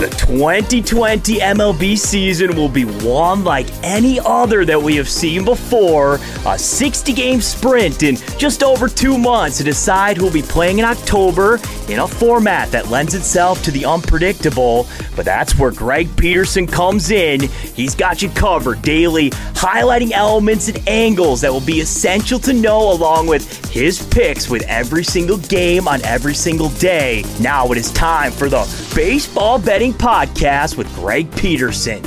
The 2020 MLB season will be one like any other that we have seen before. A 60 game sprint in just over two months to decide who will be playing in October in a format that lends itself to the unpredictable. But that's where Greg Peterson comes in. He's got you covered daily, highlighting elements and angles that will be essential to know, along with his picks with every single game on every single day. Now it is time for the Baseball Betting Podcast with Greg Peterson.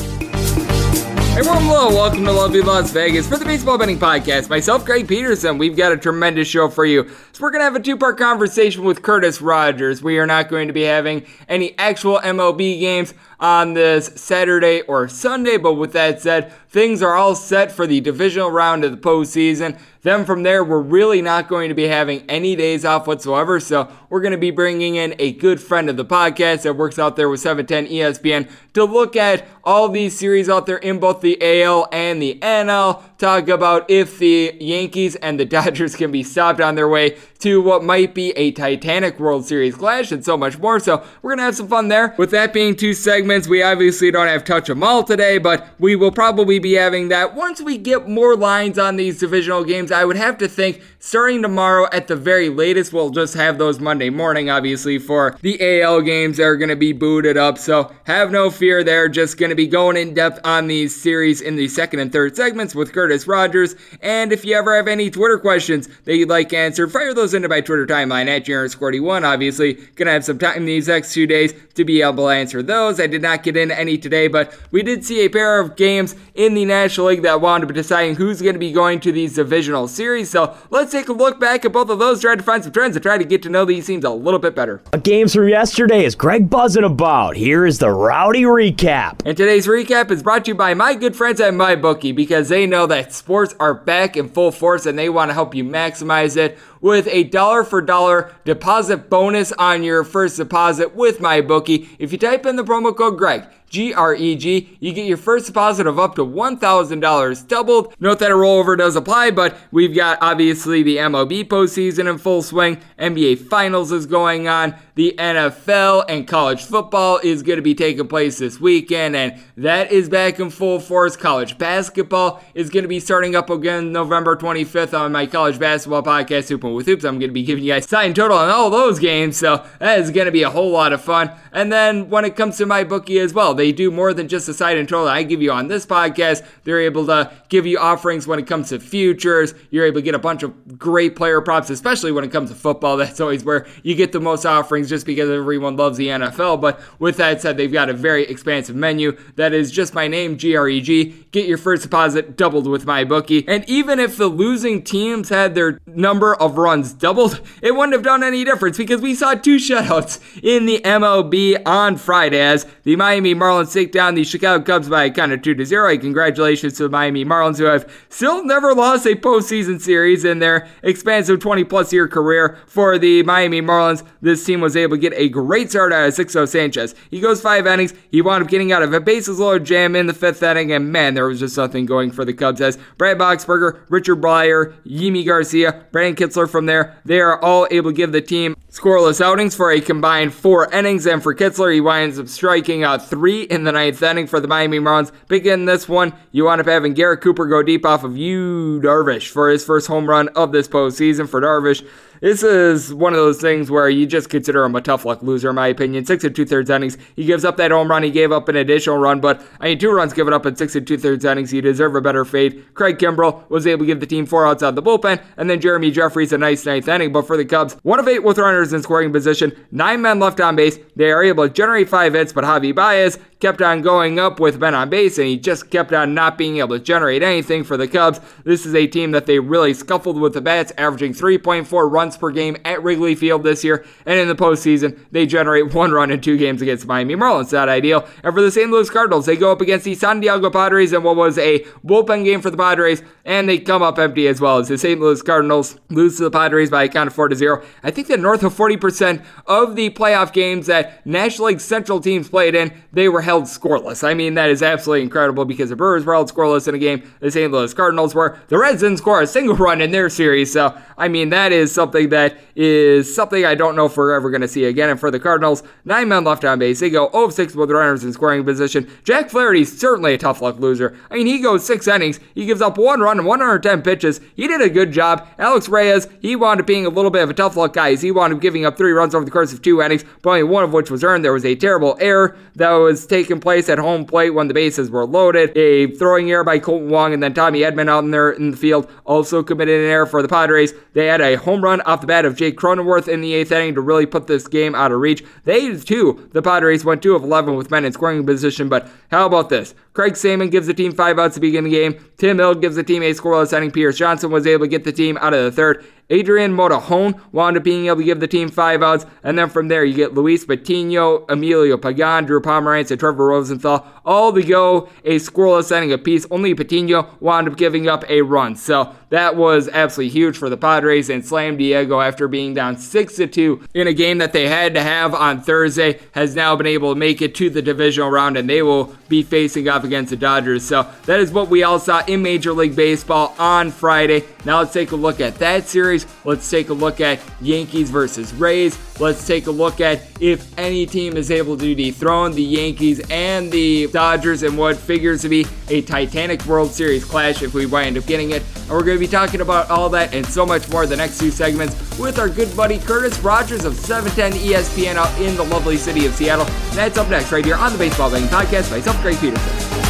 Hey, everyone, hello, welcome to lovely Las Vegas for the Baseball Betting Podcast. Myself, Greg Peterson, we've got a tremendous show for you. So, we're going to have a two part conversation with Curtis Rogers. We are not going to be having any actual MLB games on this Saturday or Sunday, but with that said, things are all set for the divisional round of the postseason. Then from there, we're really not going to be having any days off whatsoever. So we're going to be bringing in a good friend of the podcast that works out there with 710 ESPN to look at all these series out there in both the AL and the NL. Talk about if the Yankees and the Dodgers can be stopped on their way to what might be a Titanic World Series clash and so much more. So we're going to have some fun there. With that being two segments, we obviously don't have touch them all today, but we will probably be having that once we get more lines on these divisional games. I would have to think starting tomorrow at the very latest, we'll just have those Monday morning, obviously, for the AL games that are going to be booted up. So have no fear there. Just going to be going in depth on these series in the second and third segments with Curtis Rogers. And if you ever have any Twitter questions that you'd like answered, fire those into my Twitter timeline at JRSquarty1. Obviously, to have some time these next two days to be able to answer those. I did not get in any today, but we did see a pair of games in the National League that wound up deciding who's going to be going to these divisional series. So let's take a look back at both of those, try to find some trends and try to get to know these teams a little bit better. Games from yesterday is Greg buzzing about. Here is the rowdy recap. And today's recap is brought to you by my good friends at MyBookie because they know that sports are back in full force and they want to help you maximize it with a dollar for dollar deposit bonus on your first deposit with MyBookie. If you type in the promo code Greg, G R E G. You get your first deposit of up to $1,000 doubled. Note that a rollover does apply, but we've got obviously the MLB postseason in full swing. NBA Finals is going on. The NFL and college football is going to be taking place this weekend, and that is back in full force. College basketball is going to be starting up again November 25th on my college basketball podcast, Hoopin' with Hoops. I'm going to be giving you guys sign total on all those games, so that is going to be a whole lot of fun. And then when it comes to MyBookie as well, they do more than just a side and total I give you on this podcast. They're able to give you offerings when it comes to futures. You're able to get a bunch of great player props, especially when it comes to football. That's always where you get the most offerings just because everyone loves the NFL. But with that said, they've got a very expansive menu that is just my name, GREG. Get your first deposit doubled with MyBookie. And even if the losing teams had their number of runs doubled, it wouldn't have done any difference because we saw two shutouts in the MLB on Friday as the Miami Marlins take down the Chicago Cubs by a count of 2 to 0. Congratulations to the Miami Marlins who have still never lost a postseason series in their expansive 20 plus year career. For the Miami Marlins, this team was able to get a great start out of Sixto Sanchez. He goes five innings. He wound up getting out of a bases loaded jam in the fifth inning, and man, there was just nothing going for the Cubs as Brad Boxberger, Richard Bleier, Yimi Garcia, Brandon Kintzler from there, they are all able to give the team scoreless outings for a combined four innings. And for Kintzler, he winds up striking out three in the ninth inning for the Miami Marlins. Begin this one, you wind up having Garrett Cooper go deep off of Yu Darvish for his first home run of this postseason for Darvish. This is one of those things where you just consider him a tough luck loser, in my opinion. Six and two thirds innings. He gives up that home run. He gave up an additional run, but I mean, two runs given up in six and two thirds innings. He deserve a better fate. Craig Kimbrel was able to give the team four outs out the bullpen, and then Jeremy Jeffress a nice ninth inning. But for the Cubs, one of eight with runners in scoring position, nine men left on base. They are able to generate five hits, but Javi Baez kept on going up with men on base, and he just kept on not being able to generate anything for the Cubs. This is a team that they really scuffled with the bats, averaging 3.4 runs per game at Wrigley Field this year, and in the postseason, they generate one run in two games against Miami Marlins. Not ideal. And for the St. Louis Cardinals, they go up against the San Diego Padres in what was a bullpen game for the Padres, and they come up empty as well as the St. Louis Cardinals lose to the Padres by a count of 4 to 0. I think that north of 40% of the playoff games that National League Central teams played in, they were held scoreless. I mean, that is absolutely incredible because the Brewers were held scoreless in a game. The St. Louis Cardinals were. The Reds didn't score a single run in their series. So, I mean, that is something something that is something I don't know if we're ever going to see again. And for the Cardinals, nine men left on base. They go 0 6 with runners in scoring position. Jack Flaherty's certainly a tough luck loser. I mean, he goes six innings. He gives up one run and 110 pitches. He did a good job. Alex Reyes, he wound up being a little bit of a tough luck guy. He wound up giving up three runs over the course of two innings, but only one of which was earned. There was a terrible error that was taking place at home plate when the bases were loaded. A throwing error by Kolten Wong, and then Tommy Edman out in there in the field also committed an error for the Padres. They had a home run off the bat of Jake Cronenworth in the eighth inning to really put this game out of reach. They too, the Padres went two of 11 with men in scoring position, but how about this? Craig Stammen gives the team five outs to begin the game. Tim Hill gives the team a scoreless inning. Pierce Johnson was able to get the team out of the third. Adrian Morejon wound up being able to give the team five outs, and then from there you get Luis Patino, Emilio Pagan, Drew Pomeranz, and Trevor Rosenthal all to go a scoreless inning apiece. Only Patino wound up giving up a run. So that was absolutely huge for the Padres and Slam Diego after being down 6 to 2 in a game that they had to have on Thursday has now been able to make it to the divisional round and they will be facing off against the Dodgers. So that is what we all saw in Major League Baseball on Friday. Now let's take a look at that series. Let's take a look at Yankees versus Rays. Let's take a look at if any team is able to dethrone the Yankees and the Dodgers in what figures to be a Titanic World Series clash if we wind up getting it. And we're going to be talking about all that and so much more the next two segments with our good buddy Curtis Rogers of 710 ESPN out in the lovely city of Seattle. That's up next right here on the Baseball Betting Podcast. Myself, Greg Peterson.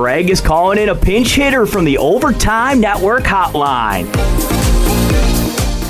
Greg is calling in a pinch hitter from the Overtime Network hotline.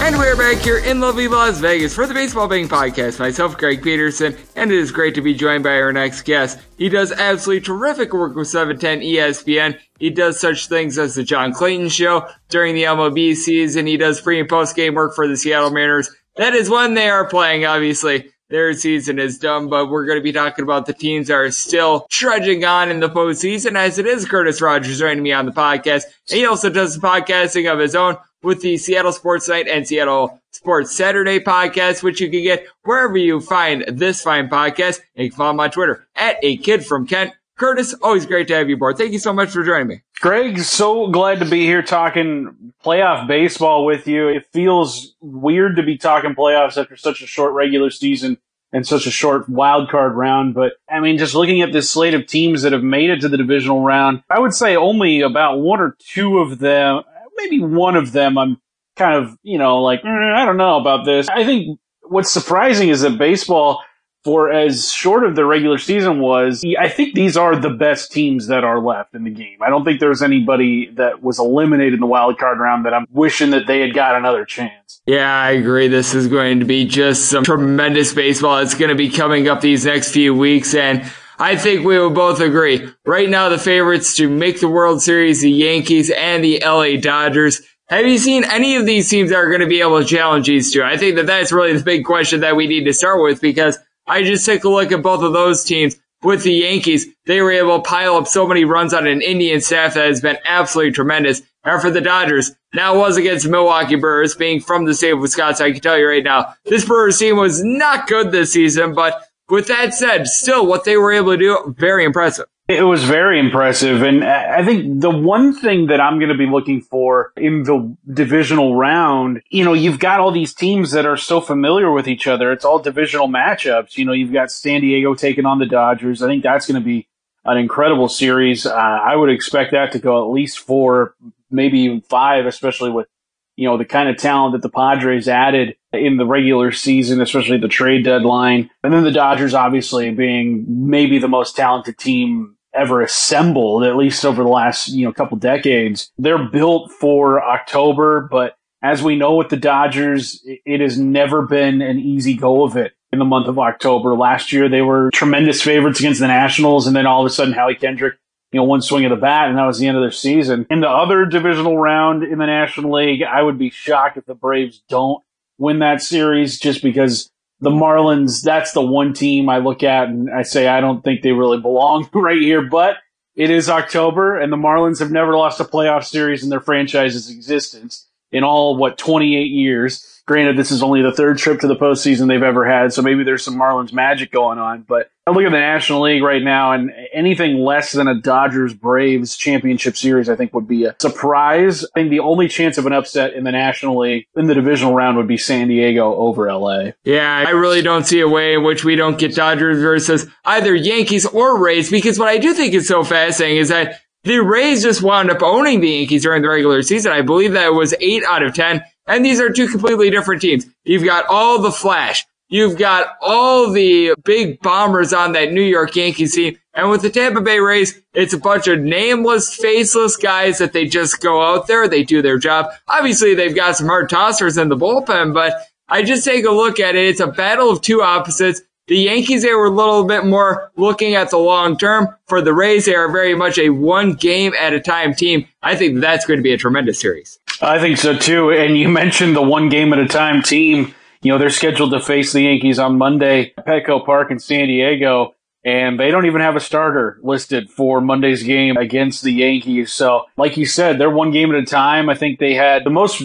And we're back here in lovely Las Vegas for the Baseball Betting Podcast. Myself, Greg Peterson, and it is great to be joined by our next guest. He does absolutely terrific work with 710 ESPN. He does such things as the John Clayton Show during the MLB season. He does pre and post game work for the Seattle Mariners. That is when they are playing, obviously their season is done, but we're going to be talking about the teams that are still trudging on in the postseason, as it is Curtis Rogers joining me on the podcast. And he also does podcasting of his own with the Seattle Sports Night and Seattle Sports Saturday podcast, which you can get wherever you find this fine podcast. And you can follow him on Twitter at a kid from Kent. Curtis, always great to have you aboard. Thank you so much for joining me. Greg, so glad to be here talking playoff baseball with you. It feels weird to be talking playoffs after such a short regular season and such a short wild card round. But I mean, just looking at this slate of teams that have made it to the divisional round, I would say only about one or two of them, maybe one of them, I'm kind of, you know, like, mm, I don't know about this. I think what's surprising is that baseball for as short of the regular season was, I think these are the best teams that are left in the game. I don't think there's anybody that was eliminated in the wild card round that I'm wishing that they had got another chance. Yeah, I agree. This is going to be just some tremendous baseball. It's going to be coming up these next few weeks and I think we will both agree. Right now, the favorites to make the World Series, the Yankees and the LA Dodgers. Have you seen any of these teams that are going to be able to challenge these two? I think that that's really the big question that we need to start with because I just took a look at both of those teams with the Yankees. They were able to pile up so many runs on an Indian staff that has been absolutely tremendous. And for the Dodgers, now it was against Milwaukee Brewers, being from the state of Wisconsin. I can tell you right now, this Brewers team was not good this season, but with that said, still what they were able to do, very impressive. It was very impressive. And I think the one thing that I'm going to be looking for in the divisional round, you know, you've got all these teams that are so familiar with each other. It's all divisional matchups. You know, you've got San Diego taking on the Dodgers. I think that's going to be an incredible series. Uh, I would expect that to go at least four, maybe even five, especially with you know, the kind of talent that the Padres added in the regular season, especially the trade deadline. And then the Dodgers obviously being maybe the most talented team ever assembled, at least over the last, you know, couple decades. They're built for October, but as we know with the Dodgers, it has never been an easy go of it in the month of October. Last year, they were tremendous favorites against the Nationals, and then all of a sudden, Howie Kendrick you know, one swing of the bat, and that was the end of their season. In the other divisional round in the National League, I would be shocked if the Braves don't win that series just because the Marlins, that's the one team I look at and I say, I don't think they really belong right here, but it is October and the Marlins have never lost a playoff series in their franchise's existence in all, what, 28 years. Granted, this is only the third trip to the postseason they've ever had, so maybe there's some Marlins magic going on. But I look at the National League right now, and anything less than a Dodgers Braves championship series, I think, would be a surprise. I think the only chance of an upset in the National League in the divisional round would be San Diego over LA. Yeah, I really don't see a way in which we don't get Dodgers versus either Yankees or Rays because what I do think is so fascinating is that the Rays just wound up owning the Yankees during the regular season. I believe that was eight out of 10. And these are two completely different teams. You've got all the flash. You've got all the big bombers on that New York Yankees team. And with the Tampa Bay Rays, it's a bunch of nameless, faceless guys that they just go out there. They do their job. Obviously, they've got some hard tossers in the bullpen, but I just take a look at it. It's a battle of two opposites. The Yankees, they were a little bit more looking at the long term. For the Rays, they are very much a one game at a time team. I think that's going to be a tremendous series. I think so too. And you mentioned the one game at a time team. You know, they're scheduled to face the Yankees on Monday at Petco Park in San Diego and they don't even have a starter listed for Monday's game against the Yankees. So, like you said, they're one game at a time. I think they had the most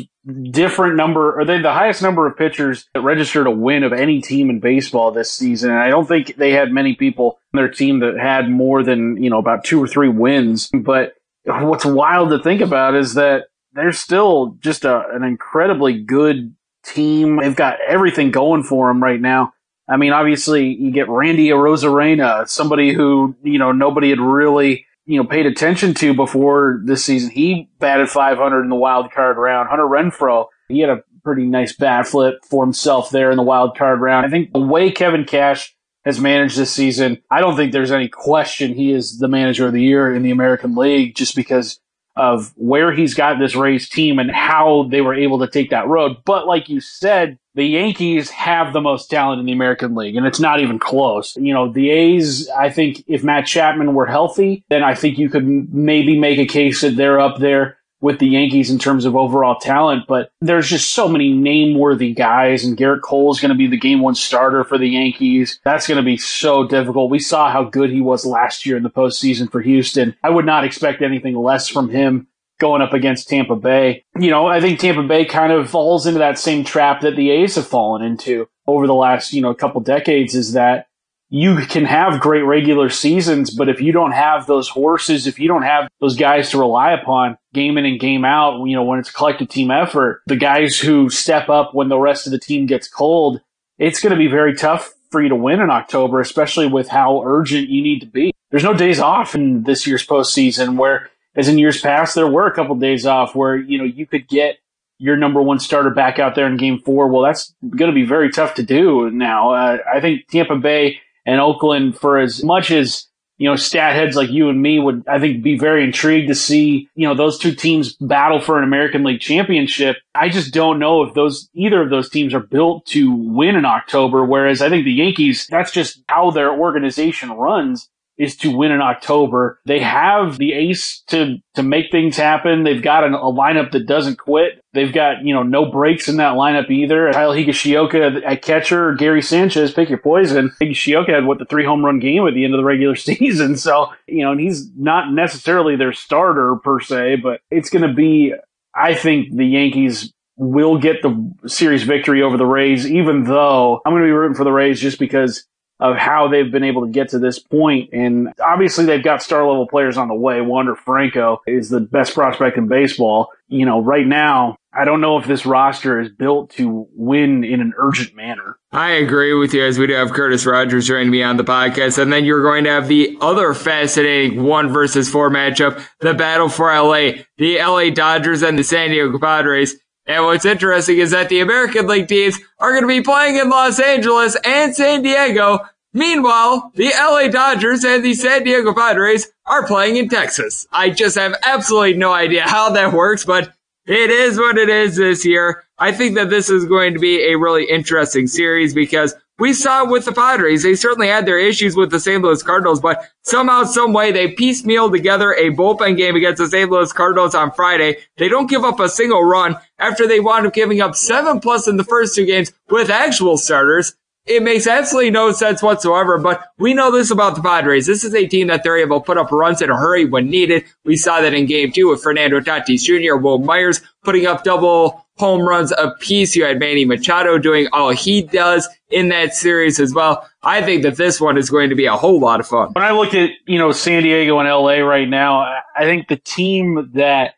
different number, or they the highest number of pitchers that registered a win of any team in baseball this season. And I don't think they had many people on their team that had more than you know about two or three wins. But what's wild to think about is that they're still just a, an incredibly good team. They've got everything going for them right now. I mean, obviously you get Randy Arozarena, somebody who, you know, nobody had really, you know, paid attention to before this season. He batted 500 in the wild card round. Hunter Renfroe, he had a pretty nice bat flip for himself there in the wild card round. I think the way Kevin Cash has managed this season, I don't think there's any question he is the manager of the year in the American League just because of where he's got this Rays team and how they were able to take that road. But like you said, the Yankees have the most talent in the American League, and it's not even close. You know, the A's, I think if Matt Chapman were healthy, then I think you could maybe make a case that they're up there with the Yankees in terms of overall talent, but there's just so many name worthy guys, and Gerrit Cole is going to be the game one starter for the Yankees. That's going to be so difficult. We saw how good he was last year in the postseason for Houston. I would not expect anything less from him going up against Tampa Bay. You know, I think Tampa Bay kind of falls into that same trap that the A's have fallen into over the last, you know, couple decades is that you can have great regular seasons, but if you don't have those horses, if you don't have those guys to rely upon game in and game out, you know, when it's a collective team effort, the guys who step up when the rest of the team gets cold, it's going to be very tough for you to win in October, especially with how urgent you need to be. There's no days off in this year's postseason where, as in years past, there were a couple days off where, you know, you could get your number one starter back out there in game four. Well, that's going to be very tough to do now. Uh, I think Tampa Bay and Oakland for as much as you know, stat heads like you and me would, I think, be very intrigued to see, you know, those two teams battle for an American League championship. I just don't know if those, either of those teams are built to win in October. Whereas I think the Yankees, that's just how their organization runs is to win in October. They have the ace to, to make things happen. They've got an, a lineup that doesn't quit. They've got, you know, no breaks in that lineup either. Kyle Higashioka at catcher, Gary Sanchez, pick your poison. Higashioka had what the three home run game at the end of the regular season. So, you know, and he's not necessarily their starter per se, but it's going to be, I think the Yankees will get the series victory over the Rays, even though I'm going to be rooting for the Rays just because of how they've been able to get to this point. And obviously they've got star level players on the way. Wander Franco is the best prospect in baseball. You know, right now, I don't know if this roster is built to win in an urgent manner. I agree with you as we do have Curtis Rogers joining me on the podcast. And then you're going to have the other fascinating one versus four matchup, the battle for LA, the LA Dodgers and the San Diego Padres. And what's interesting is that the American League teams are going to be playing in Los Angeles and San Diego. Meanwhile, the LA Dodgers and the San Diego Padres are playing in Texas. I just have absolutely no idea how that works, but it is what it is this year. I think that this is going to be a really interesting series because we saw with the Padres, they certainly had their issues with the St. Louis Cardinals, but somehow, some way, they piecemeal together a bullpen game against the St. Louis Cardinals on Friday. They don't give up a single run after they wound up giving up seven plus in the first two games with actual starters. It makes absolutely no sense whatsoever, but we know this about the Padres. This is a team that they're able to put up runs in a hurry when needed. We saw that in game two with Fernando Tatis Jr., Wil Myers putting up double home runs apiece. You had Manny Machado doing all he does in that series as well. I think that this one is going to be a whole lot of fun. When I look at, you know, San Diego and LA right now, I think the team that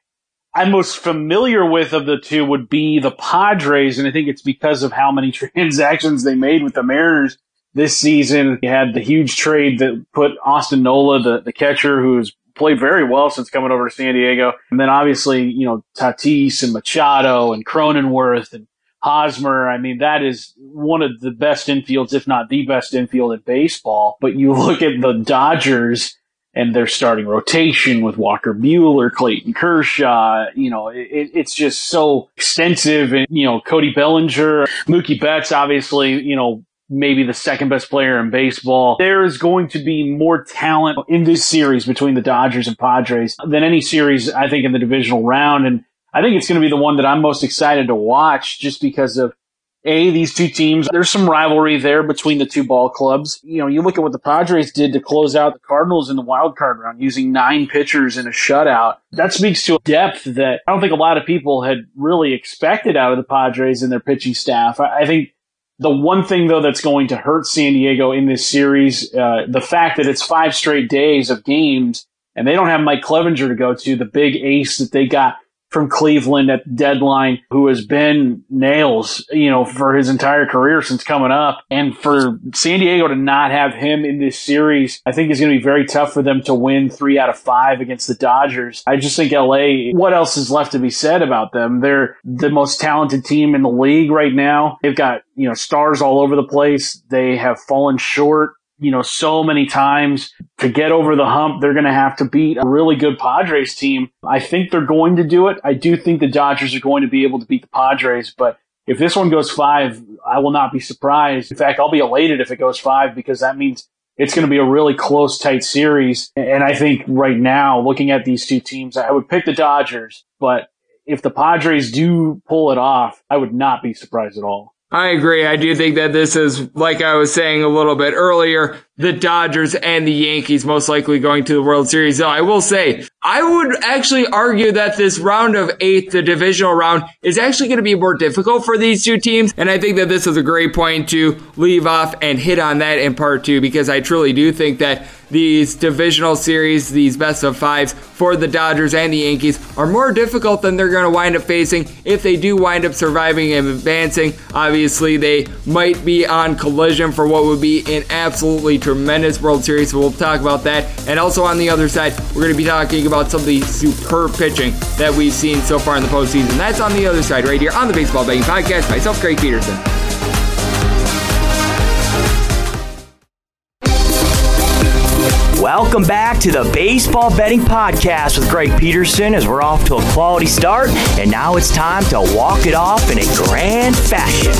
I'm most familiar with of the two would be the Padres, and I think it's because of how many transactions they made with the Mariners this season. You had the huge trade that put Austin Nola, the, the catcher, who's played very well since coming over to San Diego. And then obviously, you know, Tatis and Machado and Cronenworth and Hosmer. I mean, that is one of the best infields, if not the best infield in baseball. But you look at the Dodgers and their starting rotation with Walker Buehler, Clayton Kershaw. You know, it, it's just so extensive. And, you know, Cody Bellinger, Mookie Betts, obviously, you know, maybe the second best player in baseball. There is going to be more talent in this series between the Dodgers and Padres than any series, I think, in the divisional round. And I think it's going to be the one that I'm most excited to watch just because of a, these two teams, there's some rivalry there between the two ball clubs. You know, you look at what the Padres did to close out the Cardinals in the wild card round using nine pitchers in a shutout. That speaks to a depth that I don't think a lot of people had really expected out of the Padres and their pitching staff. I, I think the one thing though that's going to hurt San Diego in this series, uh, the fact that it's five straight days of games and they don't have Mike Clevinger to go to, the big ace that they got from Cleveland at the deadline who has been nails, you know, for his entire career since coming up. And for San Diego to not have him in this series, I think is going to be very tough for them to win three out of five against the Dodgers. I just think LA, what else is left to be said about them? They're the most talented team in the league right now. They've got, you know, stars all over the place. They have fallen short you know, so many times to get over the hump. They're going to have to beat a really good Padres team. I think they're going to do it. I do think the Dodgers are going to be able to beat the Padres, but if this one goes five, I will not be surprised. In fact, I'll be elated if it goes five because that means it's going to be a really close, tight series. And I think right now, looking at these two teams, I would pick the Dodgers, but if the Padres do pull it off, I would not be surprised at all. I agree. I do think that this is, like I was saying a little bit earlier, the Dodgers and the Yankees most likely going to the World Series. Though I will say, I would actually argue that this round of eight, the divisional round, is actually going to be more difficult for these two teams. And I think that this is a great point to leave off and hit on that in part two, because I truly do think that these divisional series, these best of fives for the Dodgers and the Yankees are more difficult than they're going to wind up facing if they do wind up surviving and advancing. Obviously, they might be on collision for what would be an absolutely tremendous World Series. So we'll talk about that. And also on the other side, we're going to be talking about some of the superb pitching that we've seen so far in the postseason. That's on the other side, right here on the Baseball Betting Podcast. Myself, Greg Peterson. Welcome back to the Baseball Betting Podcast with Greg Peterson as we're off to a quality start, and now it's time to walk it off in a grand fashion.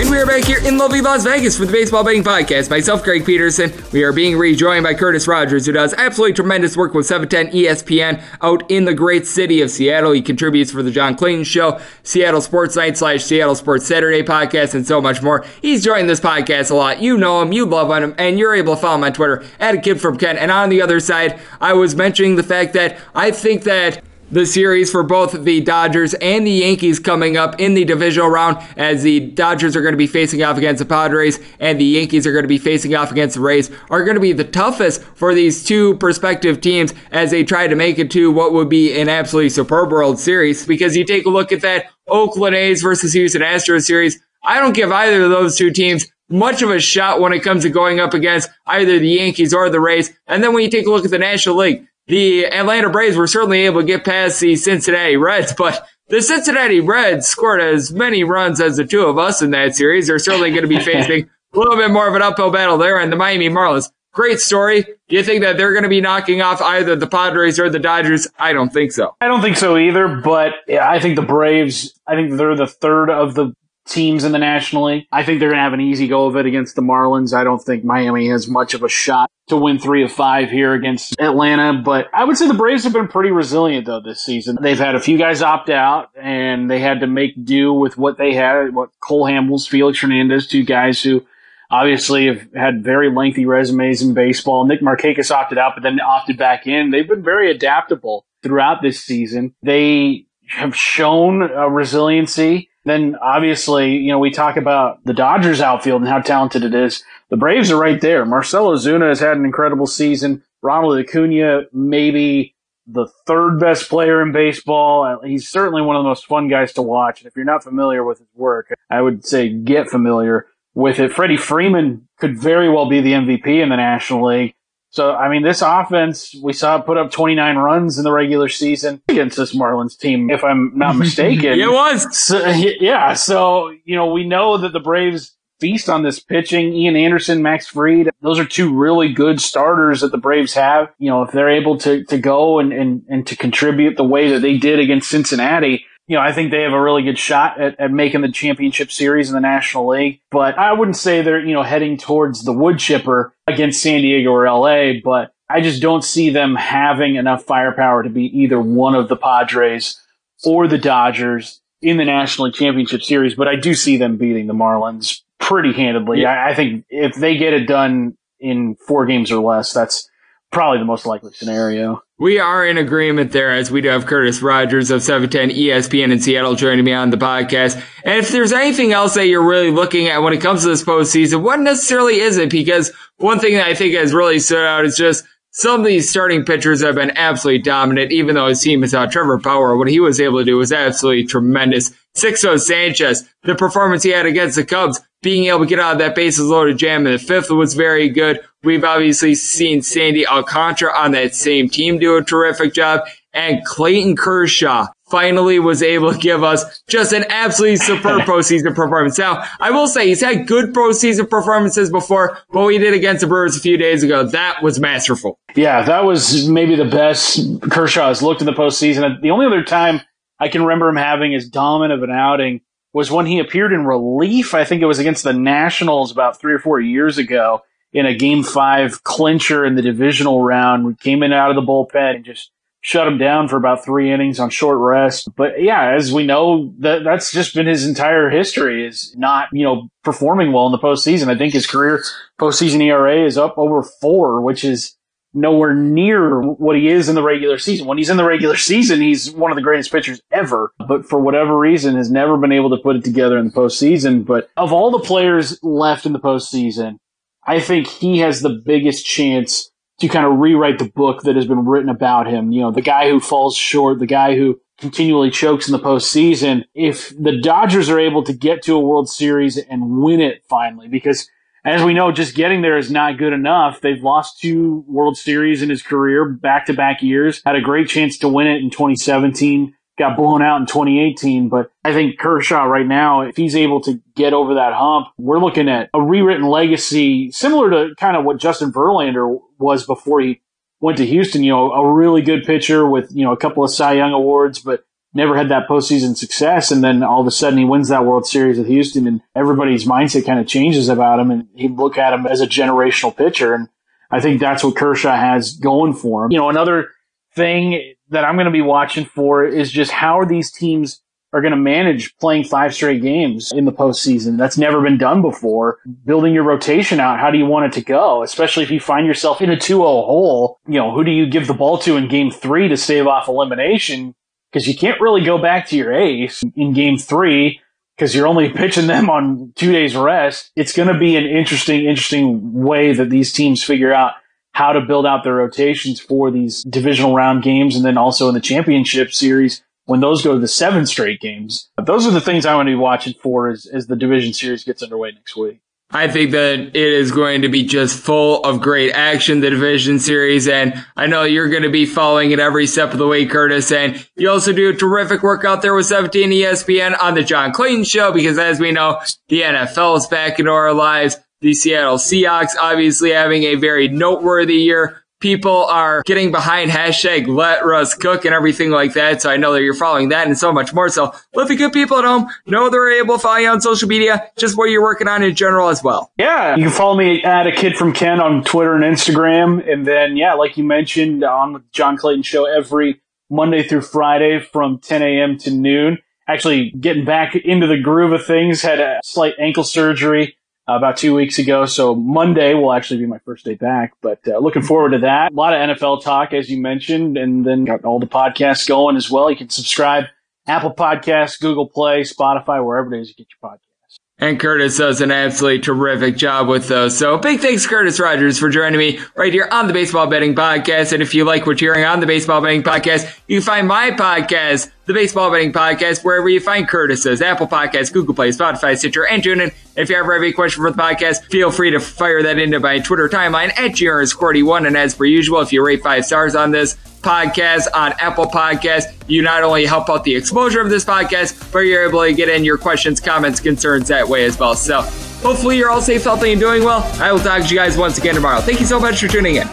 And we are back here in lovely Las Vegas for the Baseball Betting Podcast. Myself, Greg Peterson. We are being rejoined by Curtis Rogers, who does absolutely tremendous work with 710 ESPN out in the great city of Seattle. He contributes for the John Clayton Show, Seattle Sports Night slash Seattle Sports Saturday podcast, and so much more. He's joined this podcast a lot. You know him, you love him, and you're able to follow him on Twitter at a kid from Kent. And on the other side, I was mentioning the fact that I think that the series for both the Dodgers and the Yankees coming up in the divisional round as the Dodgers are going to be facing off against the Padres and the Yankees are going to be facing off against the Rays are going to be the toughest for these two prospective teams as they try to make it to what would be an absolutely superb World Series. Because you take a look at that Oakland A's versus Houston Astros series I don't give either of those two teams much of a shot when it comes to going up against either the Yankees or the Rays. And then when you take a look at the National League, the Atlanta Braves were certainly able to get past the Cincinnati Reds, but the Cincinnati Reds scored as many runs as the two of us in that series. They're certainly going to be facing a little bit more of an uphill battle there. And the Miami Marlins, great story. Do you think that they're going to be knocking off either the Padres or the Dodgers? I don't think so. I don't think so either, but I think the Braves, I think they're the third of the teams in the National League. I think they're going to have an easy go of it against the Marlins. I don't think Miami has much of a shot to win three of five here against Atlanta, but I would say the Braves have been pretty resilient though this season. They've had a few guys opt out and they had to make do with what they had, what Cole Hamels, Felix Hernandez, two guys who obviously have had very lengthy resumes in baseball. Nick Markakis opted out, but then opted back in. They've been very adaptable throughout this season. They have shown a resiliency. Then obviously, you know, we talk about the Dodgers outfield and how talented it is. The Braves are right there. Marcell Ozuna has had an incredible season. Ronald Acuna, maybe the third best player in baseball. Uh, he's certainly one of the most fun guys to watch. And if you're not familiar with his work, I would say get familiar with it. Freddie Freeman could very well be the MVP in the National League. So, I mean, this offense, we saw it put up 29 runs in the regular season against this Marlins team, if I'm not mistaken. it was. So, yeah. So, you know, we know that the Braves feast on this pitching. Ian Anderson, Max Fried, those are two really good starters that the Braves have. You know, if they're able to, to go and, and, and to contribute the way that they did against Cincinnati, you know, I think they have a really good shot at, at making the championship series in the National League. But I wouldn't say they're, you know, heading towards the wood chipper against San Diego or LA, but I just don't see them having enough firepower to beat either one of the Padres or the Dodgers in the National League Championship Series. But I do see them beating the Marlins pretty handedly. Yeah. I, I think if they get it done in four games or less, that's probably the most likely scenario. We are in agreement there as we do have Curtis Rogers of 710 ESPN in Seattle joining me on the podcast. And if there's anything else that you're really looking at when it comes to this postseason, what necessarily is it? Because one thing that I think has really stood out is just some of these starting pitchers have been absolutely dominant, even though his team is out. Trevor Bauer, what he was able to do was absolutely tremendous. Sixto Sanchez, the performance he had against the Cubs, being able to get out of that bases loaded jam in the fifth was very good. We've obviously seen Sandy Alcantara on that same team do a terrific job. And Clayton Kershaw finally was able to give us just an absolutely superb postseason performance. Now, I will say he's had good postseason performances before, but we did against the Brewers a few days ago. That was masterful. Yeah, that was maybe the best Kershaw has looked in the postseason. The only other time I can remember him having as dominant of an outing was when he appeared in relief. I think it was against the Nationals about three or four years ago in a game five clincher in the divisional round. We came in out of the bullpen and just shut him down for about three innings on short rest. But yeah, as we know, that that's just been his entire history is not, you know, performing well in the postseason. I think his career postseason ERA is up over four, which is nowhere near what he is in the regular season. When he's in the regular season, he's one of the greatest pitchers ever, but for whatever reason has never been able to put it together in the postseason. But of all the players left in the postseason, I think he has the biggest chance to kind of rewrite the book that has been written about him. You know, the guy who falls short, the guy who continually chokes in the postseason. If the Dodgers are able to get to a World Series and win it finally, because as we know, just getting there is not good enough. They've lost two World Series in his career, back to back years. Had a great chance to win it in 2017. Got blown out in 2018. But I think Kershaw right now, if he's able to get over that hump, we're looking at a rewritten legacy similar to kind of what Justin Verlander was before he went to Houston. You know, a really good pitcher with, you know, a couple of Cy Young awards, but never had that postseason success. And then all of a sudden he wins that World Series with Houston and everybody's mindset kind of changes about him and he look at him as a generational pitcher. And I think that's what Kershaw has going for him. You know, another thing that I'm going to be watching for is just how are these teams are going to manage playing five straight games in the postseason. That's never been done before. Building your rotation out. How do you want it to go? Especially if you find yourself in a 2-0 hole. You know, who do you give the ball to in game three to save off elimination? Because you can't really go back to your ace in game three because you're only pitching them on two days rest. It's going to be an interesting, interesting way that these teams figure out how to build out their rotations for these divisional round games and then also in the championship series when those go to the seven straight games. Those are the things I want to be watching for as, as the division series gets underway next week. I think that it is going to be just full of great action, the division series. And I know you're going to be following it every step of the way, Curtis. And you also do terrific work out there with 17 ESPN on the John Clayton show, because as we know, the NFL is back into our lives. The Seattle Seahawks obviously having a very noteworthy year people are getting behind hashtag let Russ cook and everything like that. So I know that you're following that and so much more. So let the good people at home know they're able to follow you on social media, just what you're working on in general as well. Yeah. You can follow me at a kid from Ken on Twitter and Instagram. And then, yeah, like you mentioned on the John Clayton show every Monday through Friday from 10 a.m. to noon. Actually getting back into the groove of things, had a slight ankle surgery about two weeks ago. So Monday will actually be my first day back, but uh, looking forward to that. A lot of NFL talk, as you mentioned, and then got all the podcasts going as well. You can subscribe Apple Podcasts, Google Play, Spotify, wherever it is you get your podcast. And Curtis does an absolutely terrific job with those. So big thanks, Curtis Rogers, for joining me right here on the Baseball Betting Podcast. And if you like what you're hearing on the Baseball Betting Podcast, you can find my podcast, the Baseball Betting Podcast, wherever you find Curtis's, Apple Podcasts, Google Play, Spotify, Stitcher, and TuneIn. If you ever have any question for the podcast, feel free to fire that into my Twitter timeline at GRS41. And as per usual, if you rate five stars on this, podcast on Apple Podcasts. You not only help out the exposure of this podcast, but you're able to get in your questions, comments, concerns that way as well. So hopefully you're all safe, healthy, and doing well. I will talk to you guys once again tomorrow. Thank you so much for tuning in.